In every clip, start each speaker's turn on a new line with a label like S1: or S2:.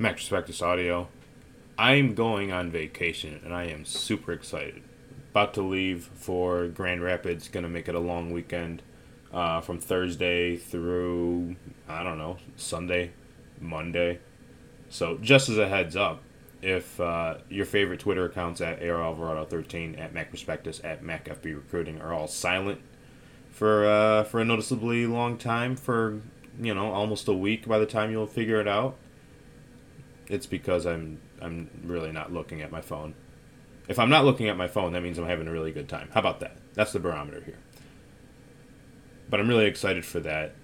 S1: Mac Prospectus Audio. I'm going on vacation and I am super excited. About to leave for Grand Rapids, gonna make it a long weekend uh, from Thursday through, I don't know, Sunday, Monday. So, just as a heads up, if uh, your favorite Twitter accounts at AR Alvarado 13, at Mac Prospectus, at MacFB Recruiting are all silent for uh, for a noticeably long time, for you know almost a week by the time you'll figure it out, it's because I'm I'm really not looking at my phone. If I'm not looking at my phone, that means I'm having a really good time. How about that? That's the barometer here. But I'm really excited for that.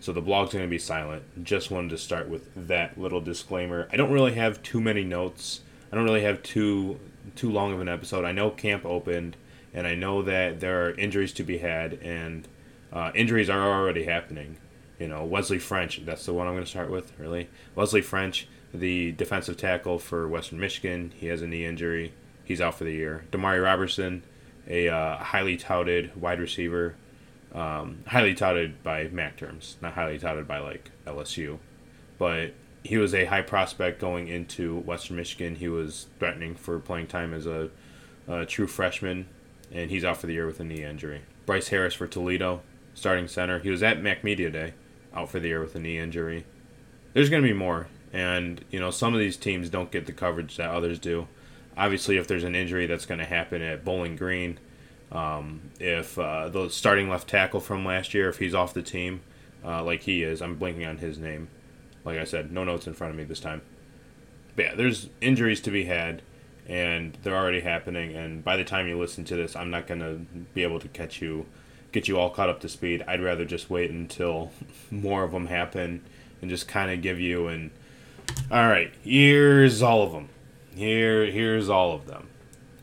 S1: So the blog's going to be silent. Just wanted to start with that little disclaimer. I don't really have too many notes. I don't really have too too long of an episode. I know camp opened, and I know that there are injuries to be had, and uh, injuries are already happening. You know, Wesley French. That's the one I'm going to start with. Really, Wesley French, the defensive tackle for Western Michigan. He has a knee injury. He's out for the year. Damari Robertson, a uh, highly touted wide receiver um, highly touted by MAC terms, not highly touted by like LSU, but he was a high prospect going into Western Michigan. He was threatening for playing time as a, a true freshman, and he's out for the year with a knee injury. Bryce Harris for Toledo, starting center. He was at Mac Media Day, out for the year with a knee injury. There's going to be more, and you know some of these teams don't get the coverage that others do. Obviously, if there's an injury that's going to happen at Bowling Green um, if uh, the starting left tackle from last year, if he's off the team, uh, like he is, I'm blinking on his name. Like I said, no notes in front of me this time. But yeah, there's injuries to be had, and they're already happening. And by the time you listen to this, I'm not gonna be able to catch you, get you all caught up to speed. I'd rather just wait until more of them happen and just kind of give you an. All right, here's all of them. Here, here's all of them.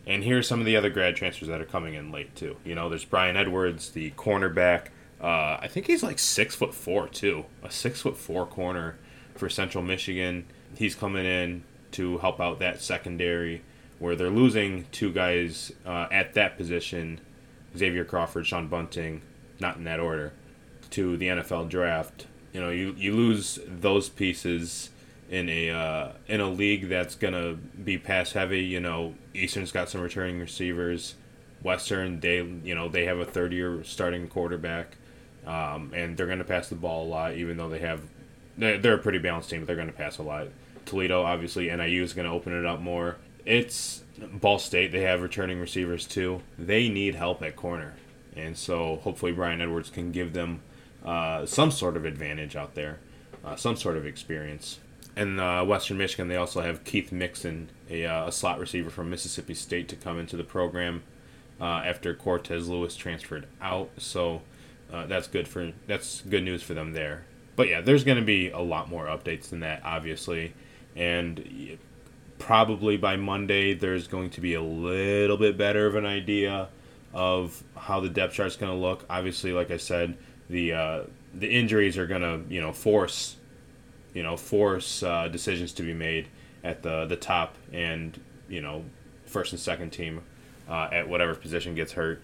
S1: And here's some of the other grad transfers that are coming in late too. You know, there's Brian Edwards, the cornerback. Uh, I think he's like six foot four too, a six foot four corner for Central Michigan. He's coming in to help out that secondary where they're losing two guys uh, at that position, Xavier Crawford, Sean Bunting, not in that order, to the NFL draft. You know, you, you lose those pieces in a uh, in a league that's gonna be pass heavy. You know, Eastern's got some returning receivers. Western, they you know they have a third year starting quarterback, um, and they're gonna pass the ball a lot. Even though they have, they're, they're a pretty balanced team, but they're gonna pass a lot. Toledo, obviously, NIU is gonna open it up more. It's Ball State. They have returning receivers too. They need help at corner, and so hopefully Brian Edwards can give them uh, some sort of advantage out there, uh, some sort of experience in uh, Western Michigan, they also have Keith Mixon, a, uh, a, slot receiver from Mississippi State, to come into the program uh, after Cortez Lewis transferred out. So uh, that's good for that's good news for them there. But yeah, there's going to be a lot more updates than that, obviously, and probably by Monday there's going to be a little bit better of an idea of how the depth chart's going to look. Obviously, like I said, the uh, the injuries are going to you know force you know, force uh, decisions to be made at the the top and you know, first and second team uh, at whatever position gets hurt.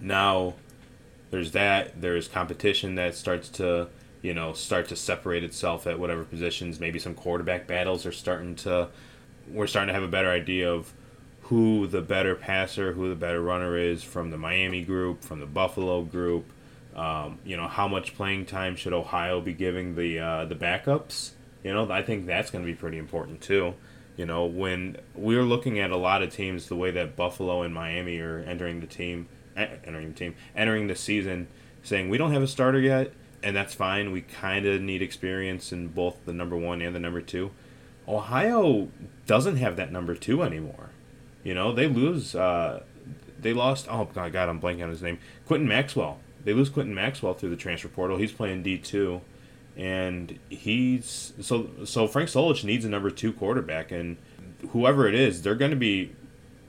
S1: Now, there's that. There's competition that starts to you know start to separate itself at whatever positions. Maybe some quarterback battles are starting to. We're starting to have a better idea of who the better passer, who the better runner is from the Miami group, from the Buffalo group, um, you know, how much playing time should Ohio be giving the uh, the backups? You know, I think that's going to be pretty important too. You know, when we're looking at a lot of teams, the way that Buffalo and Miami are entering the team, entering the team, entering the season, saying we don't have a starter yet, and that's fine. We kind of need experience in both the number one and the number two. Ohio doesn't have that number two anymore. You know, they lose. Uh, they lost. Oh God, God, I'm blanking on his name. Quinton Maxwell they lose Quinton Maxwell through the transfer portal. He's playing D two, and he's so so. Frank Solich needs a number two quarterback, and whoever it is, they're going to be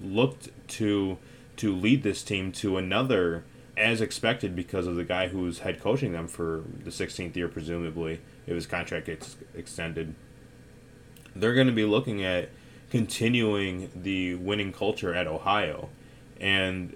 S1: looked to to lead this team to another as expected because of the guy who's head coaching them for the 16th year presumably if his contract gets extended they're going to be looking at continuing the winning culture at ohio and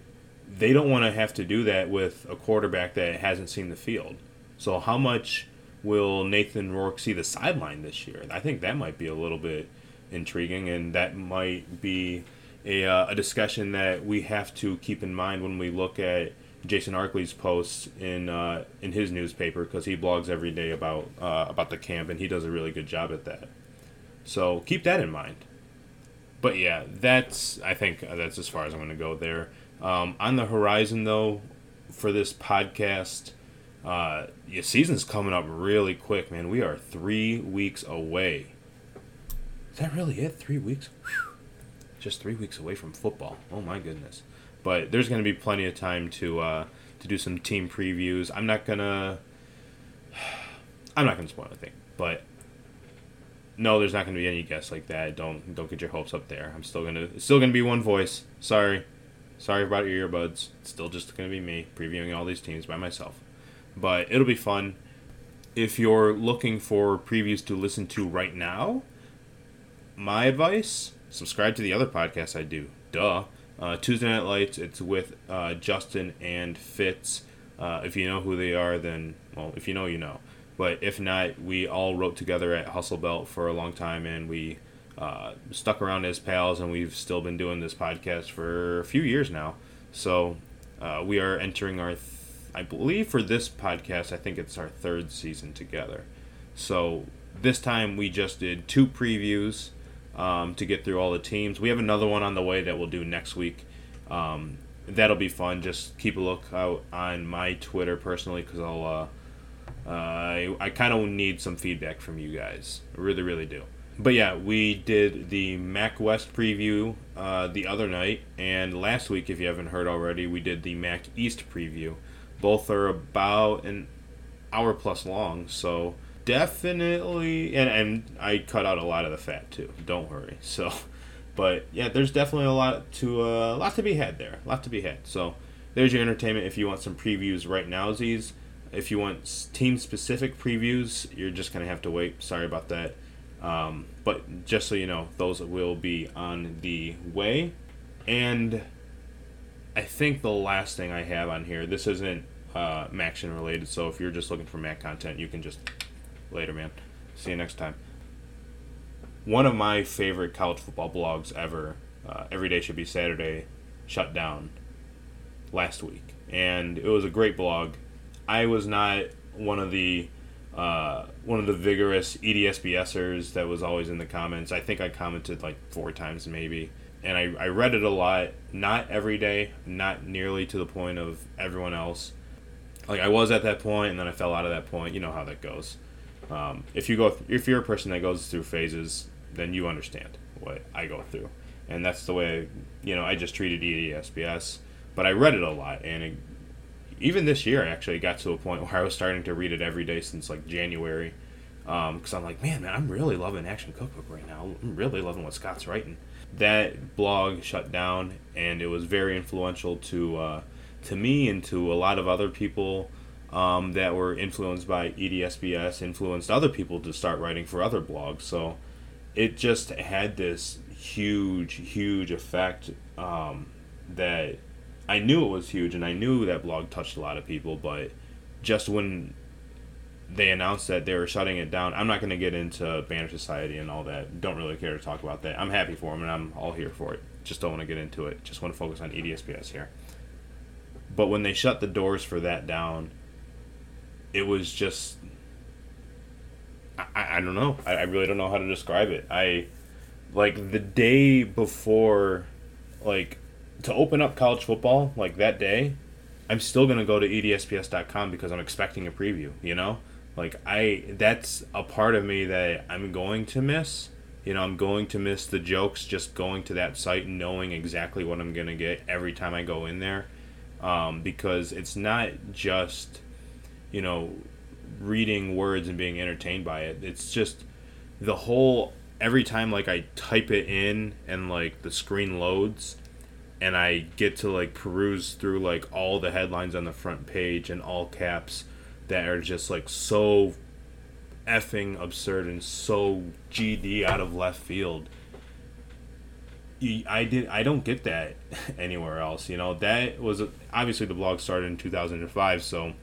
S1: they don't want to have to do that with a quarterback that hasn't seen the field. So how much will Nathan Rourke see the sideline this year? I think that might be a little bit intriguing, and that might be a, uh, a discussion that we have to keep in mind when we look at Jason Arkley's posts in uh, in his newspaper because he blogs every day about uh, about the camp, and he does a really good job at that. So keep that in mind. But yeah, that's I think that's as far as I'm going to go there. Um, on the horizon, though, for this podcast, uh, your season's coming up really quick, man. We are three weeks away. Is that really it? Three weeks? Whew. Just three weeks away from football. Oh my goodness! But there's going to be plenty of time to uh, to do some team previews. I'm not gonna. I'm not gonna spoil anything, but no, there's not gonna be any guests like that. Don't don't get your hopes up there. I'm still gonna still gonna be one voice. Sorry, sorry about your earbuds. It's still just gonna be me previewing all these teams by myself but it'll be fun. If you're looking for previews to listen to right now, my advice subscribe to the other podcast I do. Duh. Uh, Tuesday Night Lights, it's with uh, Justin and Fitz. Uh, if you know who they are, then, well, if you know, you know. But if not, we all wrote together at Hustle Belt for a long time and we uh, stuck around as pals and we've still been doing this podcast for a few years now. So uh, we are entering our I believe for this podcast, I think it's our third season together. So this time we just did two previews um, to get through all the teams. We have another one on the way that we'll do next week. Um, that'll be fun. Just keep a look out on my Twitter personally because I'll. Uh, uh, I, I kind of need some feedback from you guys. I really, really do. But yeah, we did the Mac West preview uh, the other night, and last week, if you haven't heard already, we did the Mac East preview. Both are about an hour plus long, so definitely and and I cut out a lot of the fat too. Don't worry. So, but yeah, there's definitely a lot to uh, a lot to be had there. A lot to be had. So, there's your entertainment. If you want some previews right now, Z's. If you want team specific previews, you're just gonna have to wait. Sorry about that. Um, but just so you know, those will be on the way. And I think the last thing I have on here, this isn't uh, related, so if you're just looking for Mac content, you can just later, man. See you next time. One of my favorite college football blogs ever, uh, Every Day Should Be Saturday, shut down last week, and it was a great blog. I was not one of the uh, one of the vigorous EDSBSers that was always in the comments. I think I commented like four times maybe and I, I read it a lot, not every day, not nearly to the point of everyone else. Like I was at that point, and then I fell out of that point. You know how that goes. Um, if you go, if you're a person that goes through phases, then you understand what I go through, and that's the way you know I just treated EDSBS. But I read it a lot, and it, even this year, actually got to a point where I was starting to read it every day since like January, because um, I'm like, man, man, I'm really loving Action Cookbook right now. I'm really loving what Scott's writing that blog shut down, and it was very influential to uh, to me and to a lot of other people um, that were influenced by EDSBS, influenced other people to start writing for other blogs. So it just had this huge, huge effect um, that I knew it was huge, and I knew that blog touched a lot of people, but just when they announced that they were shutting it down. I'm not going to get into Banner Society and all that. Don't really care to talk about that. I'm happy for them and I'm all here for it. Just don't want to get into it. Just want to focus on EDSBS here. But when they shut the doors for that down, it was just. I, I don't know. I, I really don't know how to describe it. I. Like the day before, like, to open up college football, like that day, I'm still to go to EDSBS.com because I'm expecting a preview, you know? like I that's a part of me that I'm going to miss. You know, I'm going to miss the jokes just going to that site and knowing exactly what I'm gonna get every time I go in there, um, because it's not just you know reading words and being entertained by it. It's just the whole every time like I type it in and like the screen loads and I get to like peruse through like all the headlines on the front page in all caps that are just like so effing absurd and so GD out of left field. I did. I don't get that anywhere else. You know that was obviously the blog started in 2005, so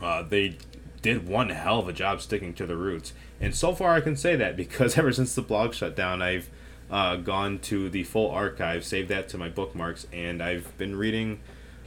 S1: uh, they did one hell of a job sticking to the roots. And so far, I can say that because ever since the blog shut down, I've uh, gone to the full archive, saved that to my bookmarks, and I've been reading.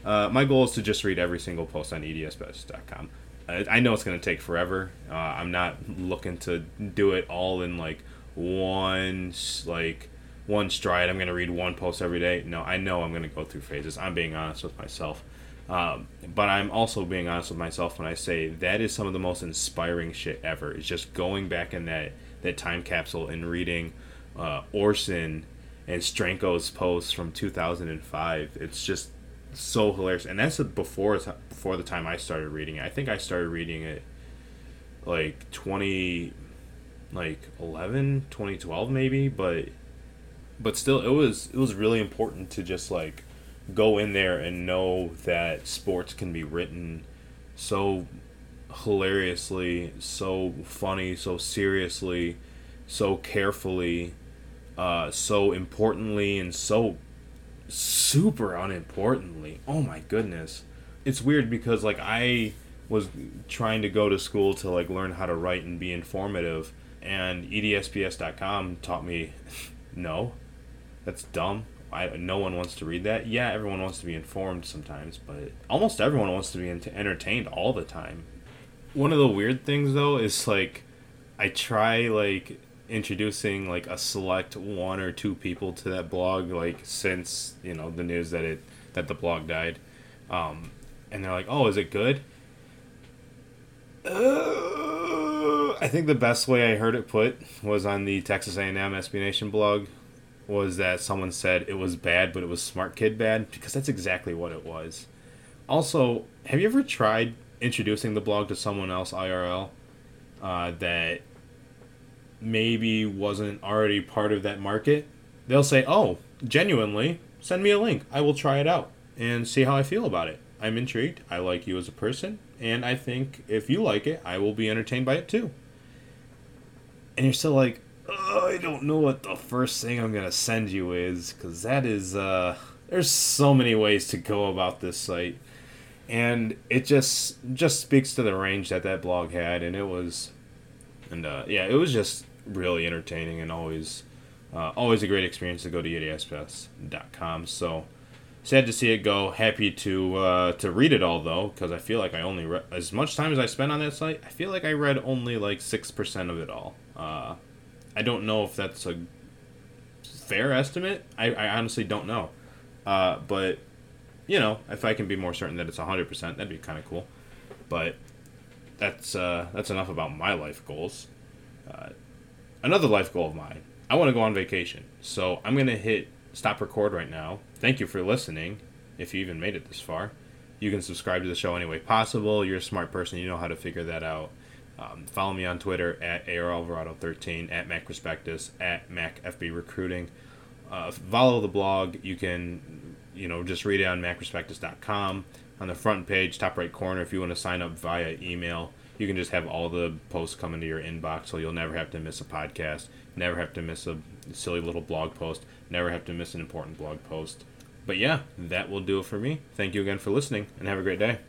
S1: Uh, my goal is to just read every single post on edsbs.com. I, I know it's going to take forever. Uh, I'm not looking to do it all in like one like one stride. I'm going to read one post every day. No, I know I'm going to go through phases. I'm being honest with myself. Um, but I'm also being honest with myself when I say that is some of the most inspiring shit ever. Is just going back in that that time capsule and reading uh, Orson and Stranko's posts from 2005. It's just so hilarious, and that's before before the time I started reading it. I think I started reading it like 20 like 11 2012 maybe but but still it was it was really important to just like go in there and know that sports can be written so hilariously, so funny, so seriously, so carefully, uh, so importantly, and so super unimportantly. Oh my goodness. It's weird because like I was trying to go to school to like learn how to write and be informative and edsbs.com taught me no. That's dumb. I, no one wants to read that. Yeah, everyone wants to be informed sometimes, but almost everyone wants to be entertained all the time. One of the weird things though is like I try like introducing like a select one or two people to that blog like since, you know, the news that it that the blog died. Um, and they're like, "Oh, is it good?" Uh, I think the best way I heard it put was on the Texas A&M SB Nation blog was that someone said it was bad, but it was smart kid bad because that's exactly what it was. Also, have you ever tried introducing the blog to someone else IRL uh, that maybe wasn't already part of that market? They'll say, "Oh, genuinely, send me a link. I will try it out and see how I feel about it. I'm intrigued. I like you as a person, and I think if you like it, I will be entertained by it too." And you're still like, oh, I don't know what the first thing I'm gonna send you is, because that is uh, there's so many ways to go about this site, and it just just speaks to the range that that blog had, and it was, and uh, yeah, it was just really entertaining and always, uh, always a great experience to go to edsbs.com. So sad to see it go. Happy to uh, to read it all though, because I feel like I only read as much time as I spent on that site. I feel like I read only like six percent of it all. Uh, I don't know if that's a fair estimate. I, I honestly don't know. Uh, but, you know, if I can be more certain that it's 100%, that'd be kind of cool. But that's, uh, that's enough about my life goals. Another life goal of mine I want to go on vacation. So I'm going to hit stop record right now. Thank you for listening, if you even made it this far. You can subscribe to the show any way possible. You're a smart person, you know how to figure that out. Um, follow me on Twitter at ARAlvarado13, at MacProspectus, at MacFBRecruiting. Uh, follow the blog. You can, you know, just read it on MacProspectus.com. On the front page, top right corner, if you want to sign up via email, you can just have all the posts come into your inbox so you'll never have to miss a podcast, never have to miss a silly little blog post, never have to miss an important blog post. But yeah, that will do it for me. Thank you again for listening, and have a great day.